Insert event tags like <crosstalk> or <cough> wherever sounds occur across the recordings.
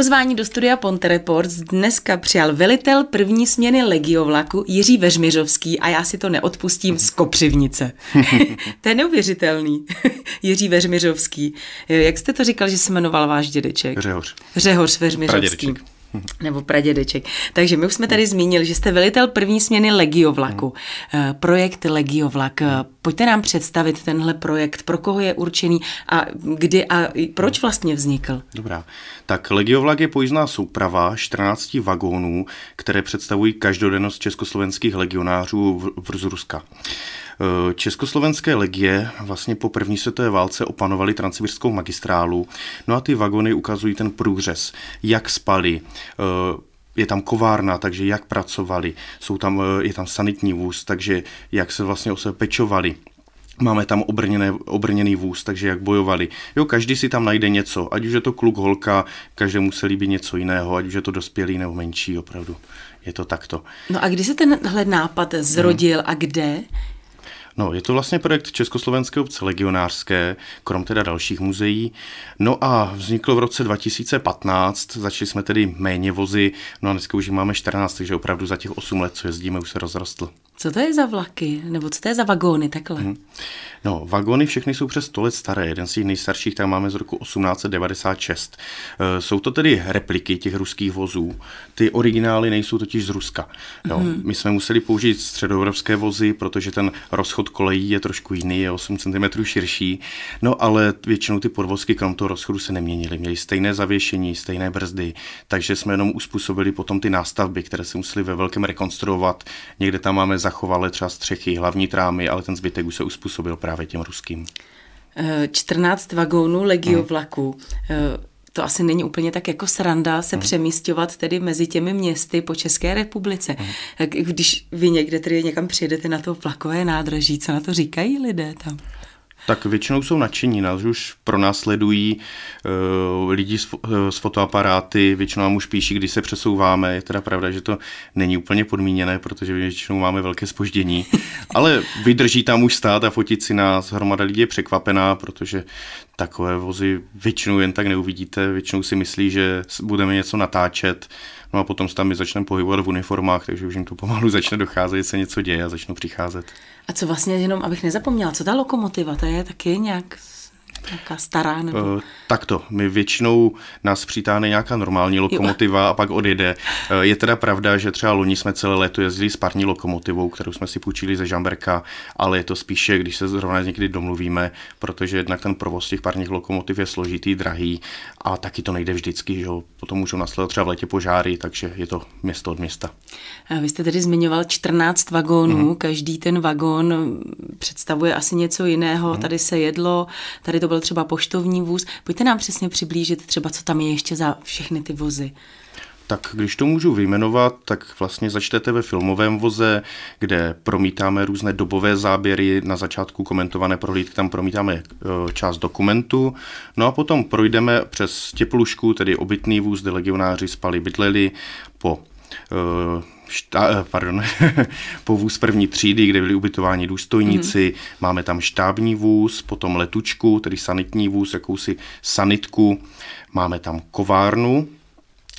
pozvání do studia Ponte Reports dneska přijal velitel první směny legiovlaku Jiří Veřmiřovský a já si to neodpustím z Kopřivnice. <laughs> to je neuvěřitelný. <laughs> Jiří Veřmiřovský. Jak jste to říkal, že se jmenoval váš dědeček? Řehoř. Řehoř Veřmiřovský. Pradědeček. <laughs> Nebo pradědeček. Takže my už jsme tady zmínili, že jste velitel první směny Legiovlaku. Hmm. Projekt Legiovlak. Pojďte nám představit tenhle projekt, pro koho je určený a kdy a proč vlastně vznikl. Dobrá. Tak Legiovlak je pojízdná souprava 14 vagónů, které představují každodennost československých legionářů v, v Ruska. Eh, Československé legie vlastně po první světové válce opanovaly transsibirskou magistrálu, no a ty vagony ukazují ten průřez, jak spali, eh, je tam kovárna, takže jak pracovali, jsou tam, eh, je tam sanitní vůz, takže jak se vlastně o sebe pečovali, Máme tam obrněné, obrněný vůz, takže jak bojovali. Jo, každý si tam najde něco, ať už je to kluk, holka, každému se líbí něco jiného, ať už je to dospělý nebo menší, opravdu. Je to takto. No a kdy se tenhle nápad zrodil hmm. a kde? No, je to vlastně projekt Československé obce legionářské, krom teda dalších muzeí. No a vzniklo v roce 2015, začali jsme tedy méně vozy, no a dneska už máme 14, takže opravdu za těch 8 let, co jezdíme, už se rozrostl. Co to je za vlaky? Nebo co to je za vagóny takhle? Hmm. No, vagóny všechny jsou přes 100 let staré. Jeden z těch nejstarších tam máme z roku 1896. E, jsou to tedy repliky těch ruských vozů. Ty originály nejsou totiž z Ruska. Jo. Hmm. My jsme museli použít středoevropské vozy, protože ten rozchod kolejí je trošku jiný, je 8 cm širší. No ale většinou ty podvozky krom toho rozchodu se neměnily. Měly stejné zavěšení, stejné brzdy, takže jsme jenom uspůsobili potom ty nástavby, které se museli ve velkém rekonstruovat. Někde tam máme za zachovaly třeba střechy, hlavní trámy, ale ten zbytek už se uspůsobil právě těm ruským. 14 eh, vagónů legio vlaku. Eh, to asi není úplně tak jako sranda se hmm. přemístěvat tedy mezi těmi městy po České republice. Hmm. Když vy někde tedy někam přijedete na to vlakové nádraží, co na to říkají lidé tam? Tak většinou jsou nadšení, nás už pronásledují uh, lidi s, uh, s fotoaparáty, většinou nám už píší, když se přesouváme. Je teda pravda, že to není úplně podmíněné, protože většinou máme velké spoždění, <laughs> ale vydrží tam už stát a fotit si nás. Hromada lidí je překvapená, protože takové vozy většinou jen tak neuvidíte, většinou si myslí, že budeme něco natáčet, no a potom se tam my začneme pohybovat v uniformách, takže už jim to pomalu začne docházet, že se něco děje a začnou přicházet. A co vlastně, jenom abych nezapomněla, co ta lokomotiva, to je taky nějak Nějaká stará nebo... Uh, takto, my většinou nás přitáhne nějaká normální lokomotiva jo. a pak odjede. Uh, je teda pravda, že třeba loni jsme celé léto jezdili s parní lokomotivou, kterou jsme si půjčili ze Žamberka, ale je to spíše, když se zrovna někdy domluvíme, protože jednak ten provoz těch parních lokomotiv je složitý, drahý a taky to nejde vždycky, že potom můžou nasledovat třeba v létě požáry, takže je to město od města. Vy jste tedy zmiňoval 14 vagónů, mm. každý ten vagón představuje asi něco jiného, mm. tady se jedlo, tady to byl třeba poštovní vůz. Pojďte nám přesně přiblížit třeba, co tam je ještě za všechny ty vozy. Tak když to můžu vyjmenovat, tak vlastně začtete ve filmovém voze, kde promítáme různé dobové záběry, na začátku komentované prohlídky, tam promítáme e, část dokumentu, no a potom projdeme přes Těplušku, tedy obytný vůz, kde legionáři spali, bydleli, po e, šta, eh, pardon, <laughs> po vůz první třídy, kde byli ubytováni důstojníci, mm-hmm. máme tam štábní vůz, potom letučku, tedy sanitní vůz, jakousi sanitku, máme tam kovárnu,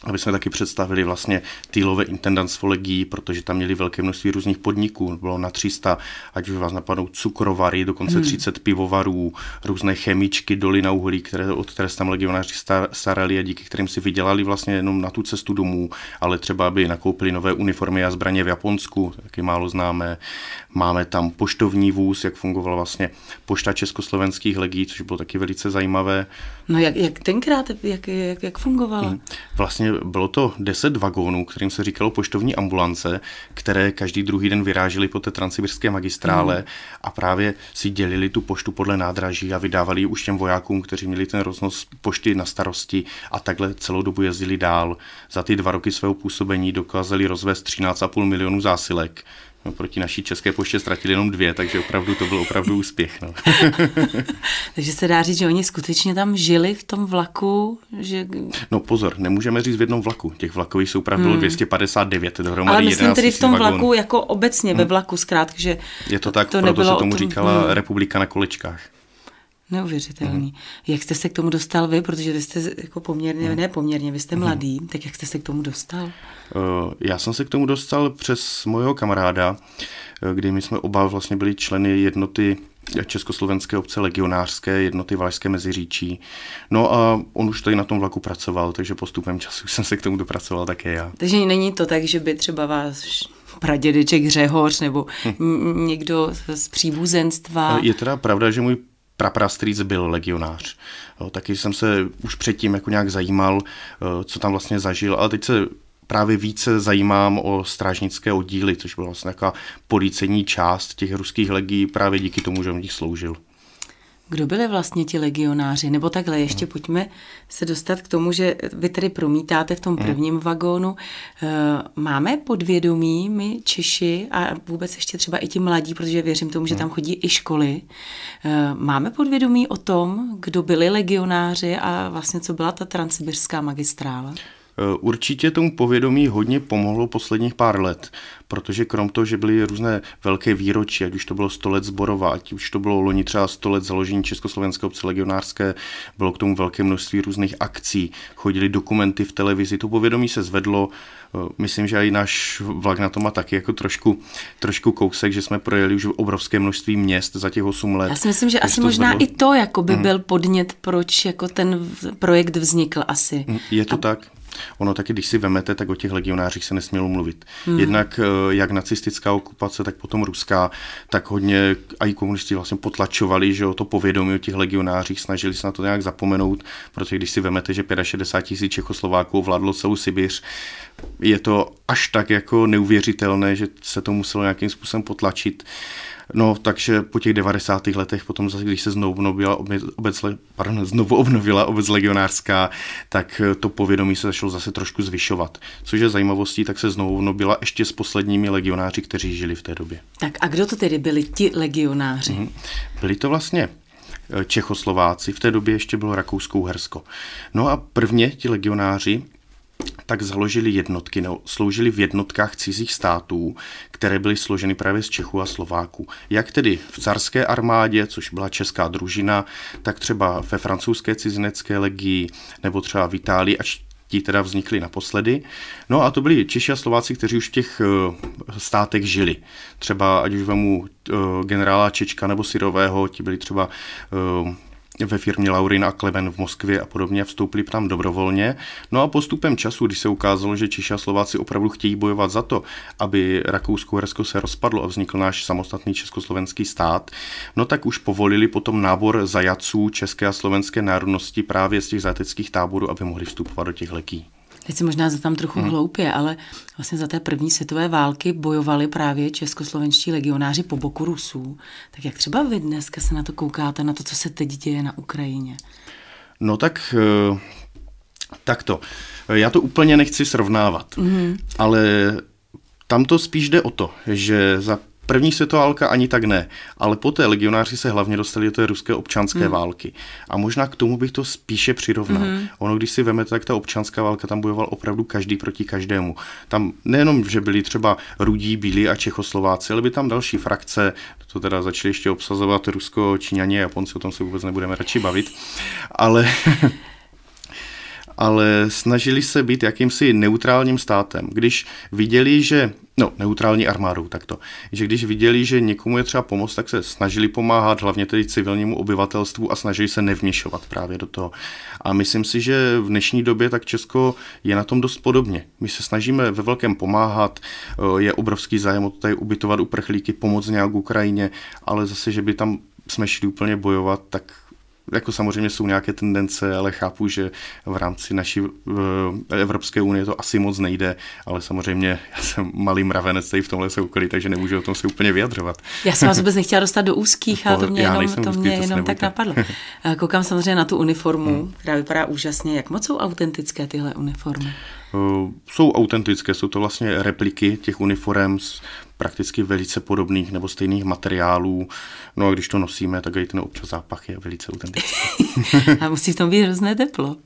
aby jsme taky představili vlastně týlové intendantstvo legií, protože tam měli velké množství různých podniků, bylo na 300, ať už vás napadnou cukrovary, dokonce hmm. 30 pivovarů, různé chemičky, doly na uhlí, které, od které se tam legionáři starali a díky kterým si vydělali vlastně jenom na tu cestu domů, ale třeba aby nakoupili nové uniformy a zbraně v Japonsku, taky málo známé. Máme tam poštovní vůz, jak fungovala vlastně pošta československých legií, což bylo taky velice zajímavé. No jak, jak tenkrát, jak, jak, jak fungovala? Hmm. Vlastně bylo to 10 vagónů, kterým se říkalo poštovní ambulance, které každý druhý den vyrážely po té transsibirské magistrále mm. a právě si dělili tu poštu podle nádraží a vydávali ji už těm vojákům, kteří měli ten roznos pošty na starosti a takhle celou dobu jezdili dál. Za ty dva roky svého působení dokázali rozvést 13,5 milionů zásilek No, proti naší české poště ztratili jenom dvě, takže opravdu to byl opravdu úspěch. No. <laughs> takže se dá říct, že oni skutečně tam žili v tom vlaku? Že... No pozor, nemůžeme říct v jednom vlaku. Těch vlakových souprav bylo hmm. 259 dohromady Ale myslím tedy v tom vagón. vlaku jako obecně hmm. ve vlaku zkrátka, že Je to tak, to proto se tomu říkala hmm. republika na kolečkách. Neuvěřitelný. Hmm. Jak jste se k tomu dostal vy, protože vy jste jako poměrně, hmm. ne poměrně, vy jste mladý, hmm. tak jak jste se k tomu dostal? Uh, já jsem se k tomu dostal přes mojho kamaráda, eh, kdy my jsme oba vlastně byli členy jednoty Československé obce legionářské jednoty Valašské meziříčí. No a on už tady na tom vlaku pracoval, takže postupem času <laughs> jsem se k tomu dopracoval také já. Takže není to tak, že by třeba vás pradědeček Řehoř nebo hm. někdo z příbuzenstva. Je teda pravda, že můj praprastrýc byl legionář. Jo, taky jsem se už předtím jako nějak zajímal, eh, co tam vlastně zažil, ale teď se právě více zajímám o strážnické oddíly, což byla vlastně taková policejní část těch ruských legií právě díky tomu, že v nich sloužil. Kdo byli vlastně ti legionáři? Nebo takhle, ještě hmm. pojďme se dostat k tomu, že vy tady promítáte v tom hmm. prvním hmm. vagónu. Eh, máme podvědomí my Češi a vůbec ještě třeba i ti mladí, protože věřím tomu, že hmm. tam chodí i školy. Eh, máme podvědomí o tom, kdo byli legionáři a vlastně co byla ta transsibirská magistrála? Eh, určitě tomu povědomí hodně pomohlo posledních pár let, protože krom toho, že byly různé velké výročí, ať už to bylo 100 let zborova, ať už to bylo loni třeba 100 let založení Československé obce legionářské, bylo k tomu velké množství různých akcí, chodili dokumenty v televizi, to povědomí se zvedlo, eh, myslím, že i náš vlak na to má taky jako trošku, trošku kousek, že jsme projeli už obrovské množství měst za těch 8 let. Já si myslím, že asi možná zvedlo. i to jako by mm. byl podnět, proč jako ten projekt vznikl asi. Je to A... tak. Ono taky, když si vemete, tak o těch legionářích se nesmělo mluvit. Hmm. Jednak eh, jak nacistická okupace, tak potom ruská, tak hodně a i komunisti vlastně potlačovali, že o to povědomí o těch legionářích, snažili se na to nějak zapomenout, protože když si vemete, že 65 tisíc Čechoslováků vládlo celou Sibiř, je to až tak jako neuvěřitelné, že se to muselo nějakým způsobem potlačit. No, takže po těch 90. letech, potom zase, když se znovu obnovila obec, pardon, znovu obnovila obec legionářská, tak to povědomí se začalo zase trošku zvyšovat. Což je zajímavostí, tak se znovu obnovila ještě s posledními legionáři, kteří žili v té době. Tak a kdo to tedy byli ti legionáři? Mm-hmm. Byli to vlastně eh, Čechoslováci, v té době ještě bylo Rakousko-Uhersko. No a prvně ti legionáři tak založili jednotky, no, sloužili v jednotkách cizích států, které byly složeny právě z Čechů a Slováků. Jak tedy v carské armádě, což byla česká družina, tak třeba ve francouzské cizinecké legii, nebo třeba v Itálii, až ti teda vznikli naposledy. No a to byli Češi a Slováci, kteří už v těch uh, státech žili. Třeba, ať už vemu uh, generála Čečka nebo Syrového, ti byli třeba uh, ve firmě Laurin a Kleven v Moskvě a podobně vstoupili tam dobrovolně. No a postupem času, když se ukázalo, že Češi a Slováci opravdu chtějí bojovat za to, aby Rakousko-Hersko se rozpadlo a vznikl náš samostatný československý stát, no tak už povolili potom nábor zajaců české a slovenské národnosti právě z těch zajateckých táborů, aby mohli vstupovat do těch leký. Teď si možná tam trochu hmm. hloupě, ale vlastně za té první světové války bojovali právě českoslovenští legionáři po boku Rusů. Tak jak třeba vy dneska se na to koukáte, na to, co se teď děje na Ukrajině? No tak eh, takto. Já to úplně nechci srovnávat, mm. ale tam to spíš jde o to, že za První světová válka ani tak ne, ale poté legionáři se hlavně dostali do té ruské občanské hmm. války. A možná k tomu bych to spíše přirovnal. Hmm. Ono, když si vemete, tak ta občanská válka tam bojoval opravdu každý proti každému. Tam nejenom, že byli třeba rudí, bílí a Čechoslováci, ale by tam další frakce, to teda začali ještě obsazovat Rusko, Číňané a Japonci, o tom se vůbec nebudeme radši bavit. Ale <laughs> ale snažili se být jakýmsi neutrálním státem. Když viděli, že, no, neutrální armádou takto, že když viděli, že někomu je třeba pomoct, tak se snažili pomáhat, hlavně tedy civilnímu obyvatelstvu a snažili se nevměšovat právě do toho. A myslím si, že v dnešní době tak Česko je na tom dost podobně. My se snažíme ve velkém pomáhat, je obrovský zájem o to tady ubytovat uprchlíky, pomoct nějak Ukrajině, ale zase, že by tam jsme šli úplně bojovat, tak jako samozřejmě jsou nějaké tendence, ale chápu, že v rámci naší Evropské unie to asi moc nejde, ale samozřejmě já jsem malý mravenec tady v tomhle soukolí, takže nemůžu o tom se úplně vyjadřovat. Já jsem vás vůbec nechtěla dostat do úzkých, ale to <laughs> mě já jenom, to mě jenom tak napadlo. <laughs> Koukám samozřejmě na tu uniformu, hmm. která vypadá úžasně. Jak moc jsou autentické tyhle uniformy? Uh, jsou autentické, jsou to vlastně repliky těch uniform prakticky velice podobných nebo stejných materiálů. No a když to nosíme, tak i ten občas zápach je velice autentický. <laughs> a musí v tom být hrozné teplo.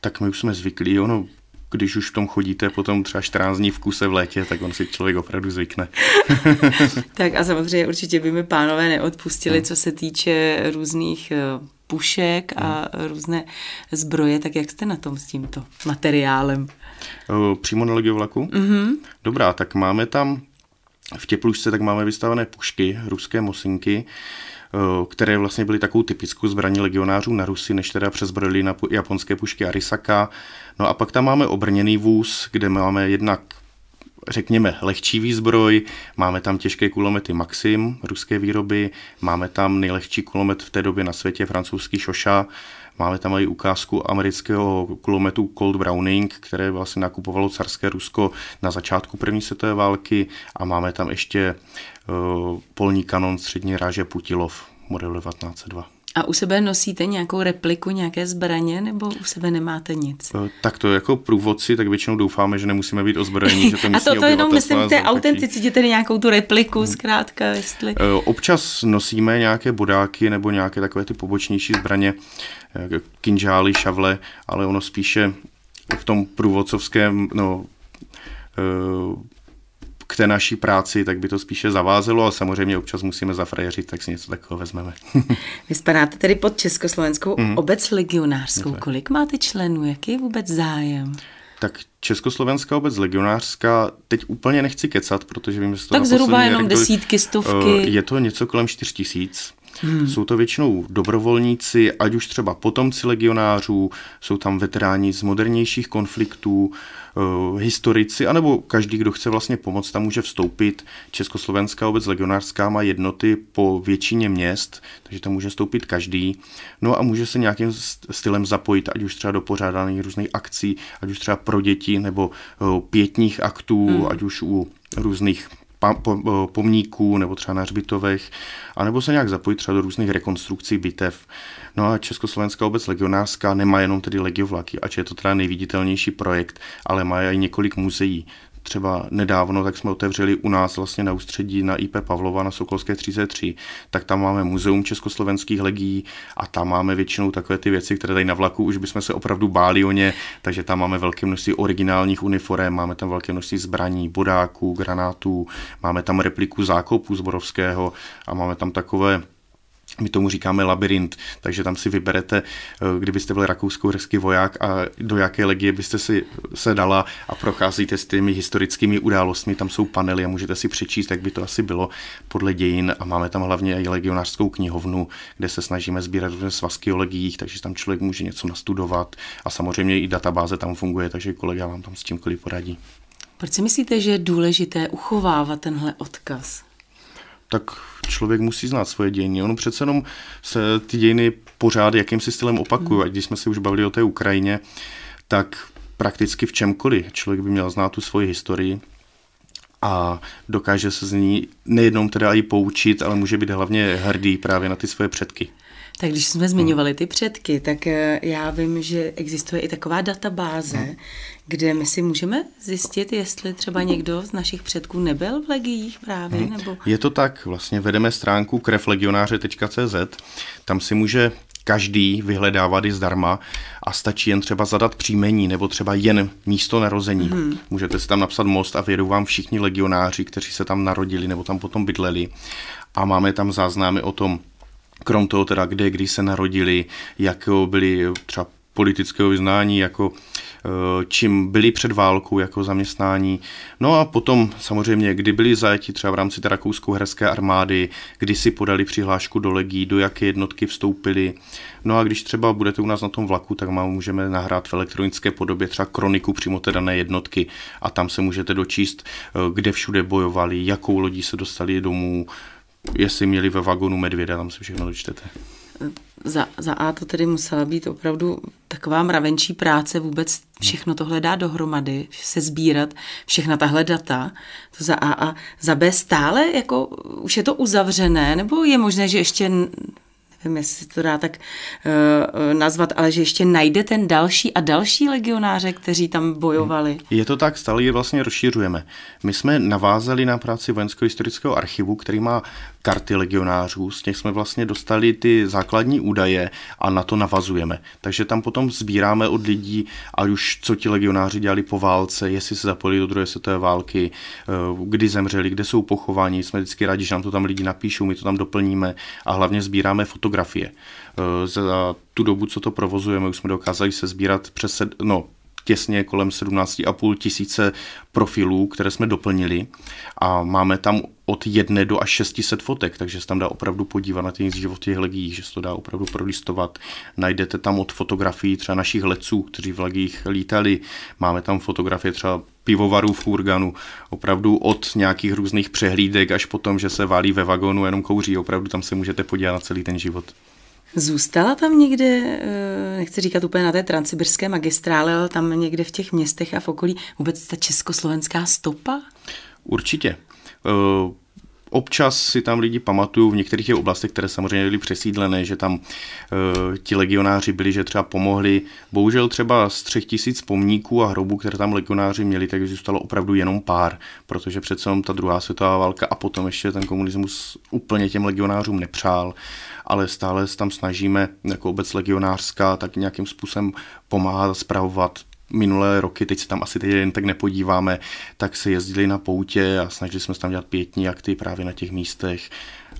Tak my už jsme zvyklí, ono když už v tom chodíte potom třeba 14 dní v kuse v létě, tak on si člověk opravdu zvykne. <laughs> tak a samozřejmě určitě by mi pánové neodpustili, hmm. co se týče různých eh, pušek a hmm. různé zbroje, tak jak jste na tom s tímto materiálem? Přímo na legiovlaku? Mm-hmm. Dobrá, tak máme tam v Těplušce tak máme vystavené pušky, ruské mosinky, které vlastně byly takovou typickou zbraní legionářů na Rusy, než teda přezbrojili na japonské pušky Arisaka. No a pak tam máme obrněný vůz, kde máme jednak řekněme, lehčí výzbroj, máme tam těžké kulomety Maxim, ruské výroby, máme tam nejlehčí kulomet v té době na světě, francouzský Šoša, máme tam i ukázku amerického kulometu Cold Browning, které vlastně nakupovalo carské Rusko na začátku první světové války. A máme tam ještě uh, polní kanon střední ráže Putilov model 1902. A u sebe nosíte nějakou repliku, nějaké zbraně, nebo u sebe nemáte nic? Eh, tak to jako průvodci, tak většinou doufáme, že nemusíme být ozbrojení, že to <laughs> A to, to jenom myslím té autenticitě, tedy nějakou tu repliku hmm. zkrátka, jestli... Eh, občas nosíme nějaké bodáky nebo nějaké takové ty pobočnější zbraně, eh, kinžály, šavle, ale ono spíše v tom průvodcovském, no, k té naší práci, tak by to spíše zavázelo a samozřejmě občas musíme zafrajeřit, tak si něco takového vezmeme. <laughs> Vy spadáte tedy pod Československou mm. obec legionářskou. Kolik máte členů? Jaký je vůbec zájem? Tak Československá obec legionářská, teď úplně nechci kecat, protože vím, že to Tak zhruba jenom desítky, stovky. Eh, je to něco kolem 4 tisíc. Hmm. Jsou to většinou dobrovolníci, ať už třeba potomci legionářů, jsou tam veteráni z modernějších konfliktů, uh, historici, anebo každý, kdo chce vlastně pomoct, tam může vstoupit. Československá obec legionářská má jednoty po většině měst, takže tam může vstoupit každý. No a může se nějakým stylem zapojit, ať už třeba do pořádání různých akcí, ať už třeba pro děti, nebo uh, pětních aktů, hmm. ať už u různých pomníků nebo třeba na hřbitovech, anebo se nějak zapojit třeba do různých rekonstrukcí bitev. No a Československá obec legionářská nemá jenom tedy legiovlaky, ač je to teda nejviditelnější projekt, ale má i několik muzeí třeba nedávno, tak jsme otevřeli u nás vlastně na ústředí na IP Pavlova na Sokolské 33, tak tam máme muzeum československých legií a tam máme většinou takové ty věci, které tady na vlaku už bychom se opravdu báli o ně, takže tam máme velké množství originálních uniform, máme tam velké množství zbraní, bodáků, granátů, máme tam repliku zákopů z Borovského a máme tam takové my tomu říkáme labirint, takže tam si vyberete, eh, kdybyste byl rakousko-uherský voják a do jaké legie byste si se dala a procházíte s těmi historickými událostmi, tam jsou panely a můžete si přečíst, jak by to asi bylo podle dějin a máme tam hlavně i legionářskou knihovnu, kde se snažíme sbírat různé svazky o legiích, takže tam člověk může něco nastudovat a samozřejmě i databáze tam funguje, takže kolega vám tam s tímkoliv poradí. Proč si myslíte, že je důležité uchovávat tenhle odkaz? Tak člověk musí znát svoje dějiny. Ono přece jenom se ty dějiny pořád jakýmsi stylem opakují. Hmm. když jsme si už bavili o té Ukrajině, tak prakticky v čemkoliv člověk by měl znát tu svoji historii a dokáže se z ní nejednou teda i poučit, ale může být hlavně hrdý právě na ty svoje předky. Tak když jsme zmiňovali ty předky, tak eh, já vím, že existuje i taková databáze, hmm. kde my si můžeme zjistit, jestli třeba někdo z našich předků nebyl v legiích právě. Hmm. Nebo... Je to tak, vlastně vedeme stránku krevlegionáře.cz, tam si může každý vyhledávat i zdarma a stačí jen třeba zadat příjmení nebo třeba jen místo narození. Hmm. Můžete si tam napsat most a vědou vám všichni legionáři, kteří se tam narodili nebo tam potom bydleli. A máme tam záznamy o tom, krom toho teda, kde, kdy se narodili, jak byli třeba politického vyznání, jako eh, čím byli před válkou jako zaměstnání. No a potom samozřejmě, kdy byli zajati třeba v rámci rakousko-herské armády, kdy si podali přihlášku do legí, do jaké jednotky vstoupili. No a když třeba budete u nás na tom vlaku, tak mám, můžeme nahrát v elektronické podobě třeba kroniku přímo té dané jednotky a tam se můžete dočíst, eh, kde všude bojovali, jakou lodí se dostali domů, jestli měli ve vagonu medvěda, tam se všechno dočtete. Za, za A to tedy musela být opravdu taková mravenčí práce vůbec všechno tohle dát dohromady, se sbírat všechna tahle data, to za A a za B stále jako už je to uzavřené, nebo je možné, že ještě nevím, jestli to dá tak uh, nazvat, ale že ještě najde ten další a další legionáře, kteří tam bojovali. Je to tak, stále je vlastně rozšířujeme. My jsme navázali na práci Vojenského historického archivu, který má karty legionářů, z těch jsme vlastně dostali ty základní údaje a na to navazujeme. Takže tam potom sbíráme od lidí, ať už co ti legionáři dělali po válce, jestli se zapojili do druhé světové války, eh, kdy zemřeli, kde jsou pochováni. Jsme vždycky rádi, že nám to tam lidi napíšou, my to tam doplníme a hlavně sbíráme fotografie. Eh, za tu dobu, co to provozujeme, už jsme dokázali se sbírat přes, no, těsně kolem 17,5 tisíce profilů, které jsme doplnili a máme tam od jedné do až 600 fotek, takže se tam dá opravdu podívat na ty život těch legií, že se to dá opravdu prolistovat. Najdete tam od fotografií třeba našich letců, kteří v legích lítali. Máme tam fotografie třeba pivovarů v Urganu, opravdu od nějakých různých přehlídek až potom, že se válí ve vagonu, jenom kouří, opravdu tam se můžete podívat na celý ten život. Zůstala tam někde, eh, nechci říkat úplně na té transsibirské magistrále, ale tam někde v těch městech a v okolí vůbec ta československá stopa? Určitě. Eh, občas si tam lidi pamatují v některých těch oblastech, které samozřejmě byly přesídlené, že tam uh, ti legionáři byli, že třeba pomohli. Bohužel třeba z třech tisíc pomníků a hrobů, které tam legionáři měli, tak zůstalo opravdu jenom pár, protože přece ta druhá světová válka a potom ještě ten komunismus úplně těm legionářům nepřál, ale stále se tam snažíme jako obec legionářská tak nějakým způsobem pomáhat zpravovat minulé roky, teď se tam asi teď jen tak nepodíváme, tak se jezdili na poutě a snažili jsme se tam dělat pětní akty právě na těch místech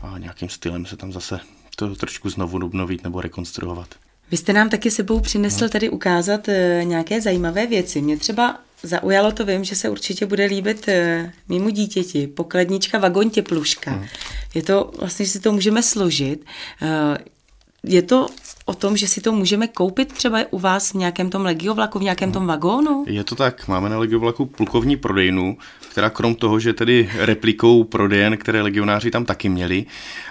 a nějakým stylem se tam zase to trošku znovu obnovit nebo rekonstruovat. Vy jste nám taky sebou přinesl no. tady ukázat eh, nějaké zajímavé věci. Mě třeba zaujalo to, vím, že se určitě bude líbit eh, mýmu dítěti. Pokladnička Vagon Tepluška. Hmm. Je to vlastně, že si to můžeme složit. Eh, je to o tom, že si to můžeme koupit třeba u vás v nějakém tom legiovlaku, v nějakém tom vagónu? Je to tak, máme na legiovlaku plukovní prodejnu, která krom toho, že tedy replikou prodejen, které legionáři tam taky měli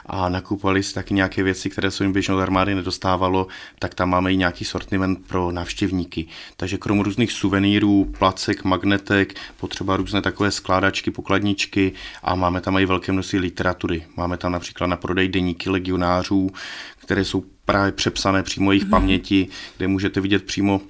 a nakupovali si taky nějaké věci, které se jim běžnou armády nedostávalo, tak tam máme i nějaký sortiment pro návštěvníky. Takže krom různých suvenýrů, placek, magnetek, potřeba různé takové skládačky, pokladničky a máme tam i velké množství literatury. Máme tam například na prodej deníky legionářů, které jsou právě přepsané přímo jejich mm. paměti, kde můžete vidět přímo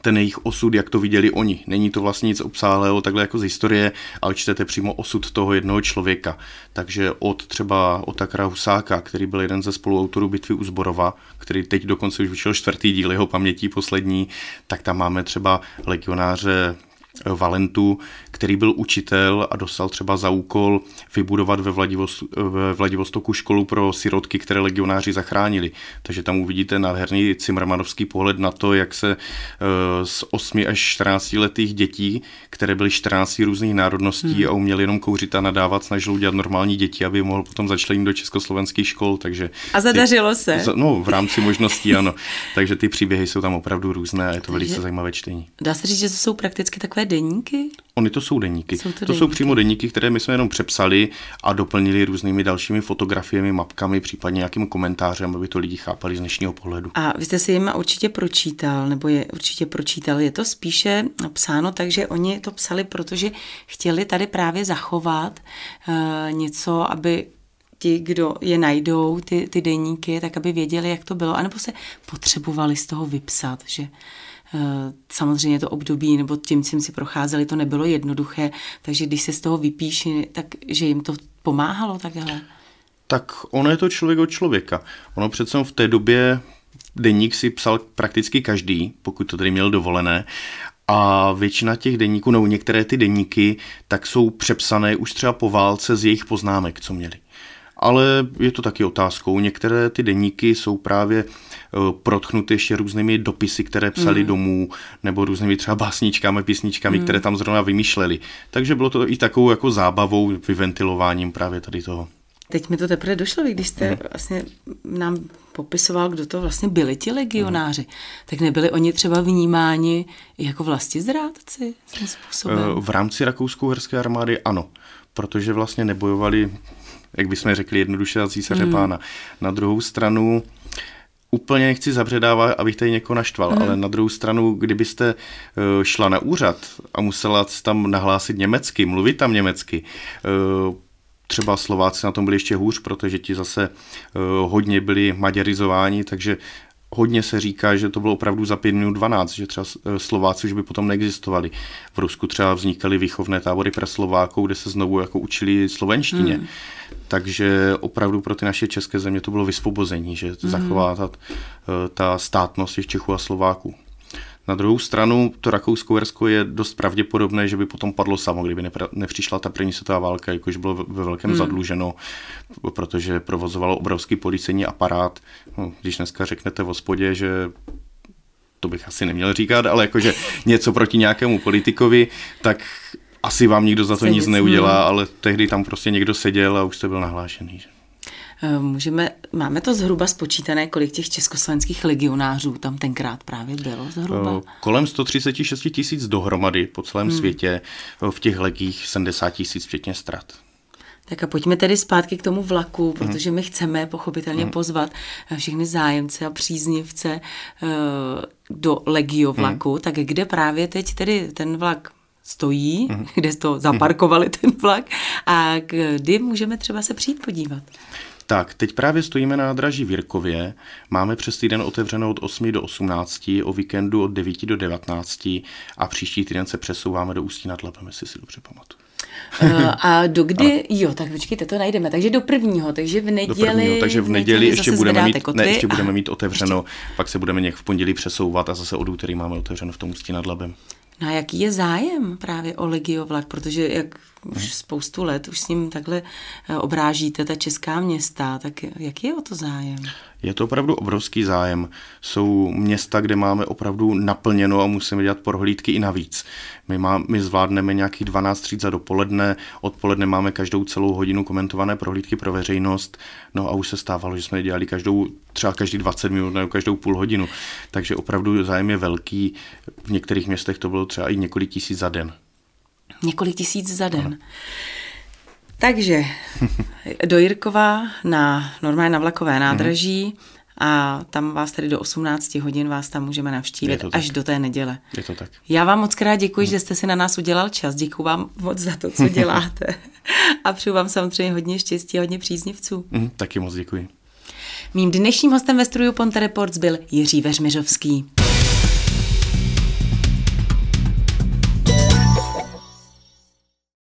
ten jejich osud, jak to viděli oni. Není to vlastně nic obsáhlého takhle jako z historie, ale čtete přímo osud toho jednoho člověka. Takže od třeba Otakara Husáka, který byl jeden ze spoluautorů bitvy u Zborova, který teď dokonce už vyšel čtvrtý díl jeho pamětí poslední, tak tam máme třeba legionáře Valentu, který byl učitel a dostal třeba za úkol vybudovat ve, Vladivost, ve Vladivostoku školu pro sirotky, které legionáři zachránili. Takže tam uvidíte nádherný cimrmanovský pohled na to, jak se eh, z 8 až 14 letých dětí, které byly 14 různých národností hmm. a uměli jenom kouřit a nadávat, snažili udělat normální děti, aby mohl potom začlenit do československých škol. Takže a zadařilo ty, se. No, v rámci možností, ano. <laughs> Takže ty příběhy jsou tam opravdu různé a je to velice zajímavé čtení. Dá se říct, že to jsou prakticky takové deníky? Oni to jsou deníky. Jsou to, to deníky. jsou přímo deníky, které my jsme jenom přepsali a doplnili různými dalšími fotografiemi, mapkami, případně nějakým komentářem, aby to lidi chápali z dnešního pohledu. A vy jste si jim určitě pročítal, nebo je určitě pročítal. Je to spíše psáno tak, že oni to psali, protože chtěli tady právě zachovat uh, něco, aby ti, kdo je najdou, ty, ty deníky, tak aby věděli, jak to bylo, anebo se potřebovali z toho vypsat, že samozřejmě to období nebo tím, čím si procházeli, to nebylo jednoduché, takže když se z toho vypíši, tak že jim to pomáhalo takhle? Tak ono je to člověk od člověka. Ono přece v té době deník si psal prakticky každý, pokud to tedy měl dovolené. A většina těch deníků, nebo některé ty deníky, tak jsou přepsané už třeba po válce z jejich poznámek, co měli ale je to taky otázkou. Některé ty deníky jsou právě eh, protchnuty ještě různými dopisy, které psali mm. domů, nebo různými třeba básničkami, písničkami, mm. které tam zrovna vymýšleli. Takže bylo to i takovou jako zábavou, vyventilováním právě tady toho. Teď mi to teprve došlo, když jste mm. vlastně nám popisoval, kdo to vlastně byli ti legionáři, mm. tak nebyli oni třeba vnímáni jako vlasti zrádci způsobem? Eh, v rámci rakouskou-herské armády ano, protože vlastně nebojovali jak bychom řekli jednoduše za císaře mm. pána. Na druhou stranu úplně nechci zabředávat, abych tady někoho naštval, mm. ale na druhou stranu, kdybyste uh, šla na úřad a musela tam nahlásit německy, mluvit tam německy, uh, třeba Slováci na tom byli ještě hůř, protože ti zase uh, hodně byli maďarizováni, takže hodně se říká, že to bylo opravdu za 5 minut 12, že třeba eh, Slováci už by potom neexistovali. V Rusku třeba vznikaly výchovné tábory pro Slováků, kde se znovu jako učili slovenštině. Hmm. Takže opravdu pro ty naše české země to bylo vysvobození, že hmm. zachová ta, eh, ta státnost těch Čechů a Slováků. Na druhou stranu to Rakousko-Uhersko je dost pravděpodobné, že by potom padlo samo, kdyby nepřišla ta první světová válka, jakož bylo ve velkém hmm. zadluženo, protože provozovalo obrovský policejní aparát. No, když dneska řeknete v hospodě, že to bych asi neměl říkat, ale jakože něco proti nějakému politikovi, tak asi vám nikdo za to nic neudělá, ale tehdy tam prostě někdo seděl a už jste byl nahlášený. Že? Eh, můžeme, máme to zhruba spočítané, kolik těch československých legionářů tam tenkrát právě bylo zhruba? Eh, kolem 136 tisíc dohromady po celém hmm. světě, eh, v těch legích 70 tisíc včetně ztrat. Tak a pojďme tedy zpátky k tomu vlaku, hmm. protože my chceme pochopitelně hmm. pozvat všechny zájemce a příznivce do Legio vlaku. Hmm. Tak kde právě teď tedy ten vlak stojí, kde to zaparkovali ten vlak a kdy můžeme třeba se přijít podívat? Tak, teď právě stojíme na nádraží v Jirkově. Máme přes týden otevřeno od 8 do 18, o víkendu od 9 do 19 a příští týden se přesouváme do Ústí nad Labem, jestli si dobře pamatuju. Uh, a do kdy, jo, tak počkejte, to najdeme. Takže do prvního, takže v neděli. Do prvního, takže v neděli ještě budeme mít, ne, ještě budeme mít otevřeno, ještě. pak se budeme někdy v pondělí přesouvat a zase od úterý máme otevřeno v tom Ústí nad Labem. No a jaký je zájem právě o Legiovlak, protože jak už spoustu let už s ním takhle eh, obrážíte ta česká města, tak jaký je o to zájem? Je to opravdu obrovský zájem. Jsou města, kde máme opravdu naplněno a musíme dělat prohlídky i navíc. My, má, my zvládneme nějakých 12 tříd za dopoledne, odpoledne máme každou celou hodinu komentované prohlídky pro veřejnost, no a už se stávalo, že jsme dělali každou, třeba každý 20 minut nebo každou půl hodinu. Takže opravdu zájem je velký. V některých městech to bylo třeba i několik tisíc za den. Několik tisíc za den. Ano. Takže <laughs> do Jirkova na normálně na vlakové nádraží a tam vás tedy do 18 hodin vás tam můžeme navštívit až do té neděle. Je to tak. Já vám moc krát děkuji, mm. že jste si na nás udělal čas. Děkuji vám moc za to, co děláte. <laughs> a přeju vám samozřejmě hodně štěstí a hodně příznivců. Mm, taky moc děkuji. Mým dnešním hostem ve studiu Ponte Reports byl Jiří Veřmiřovský.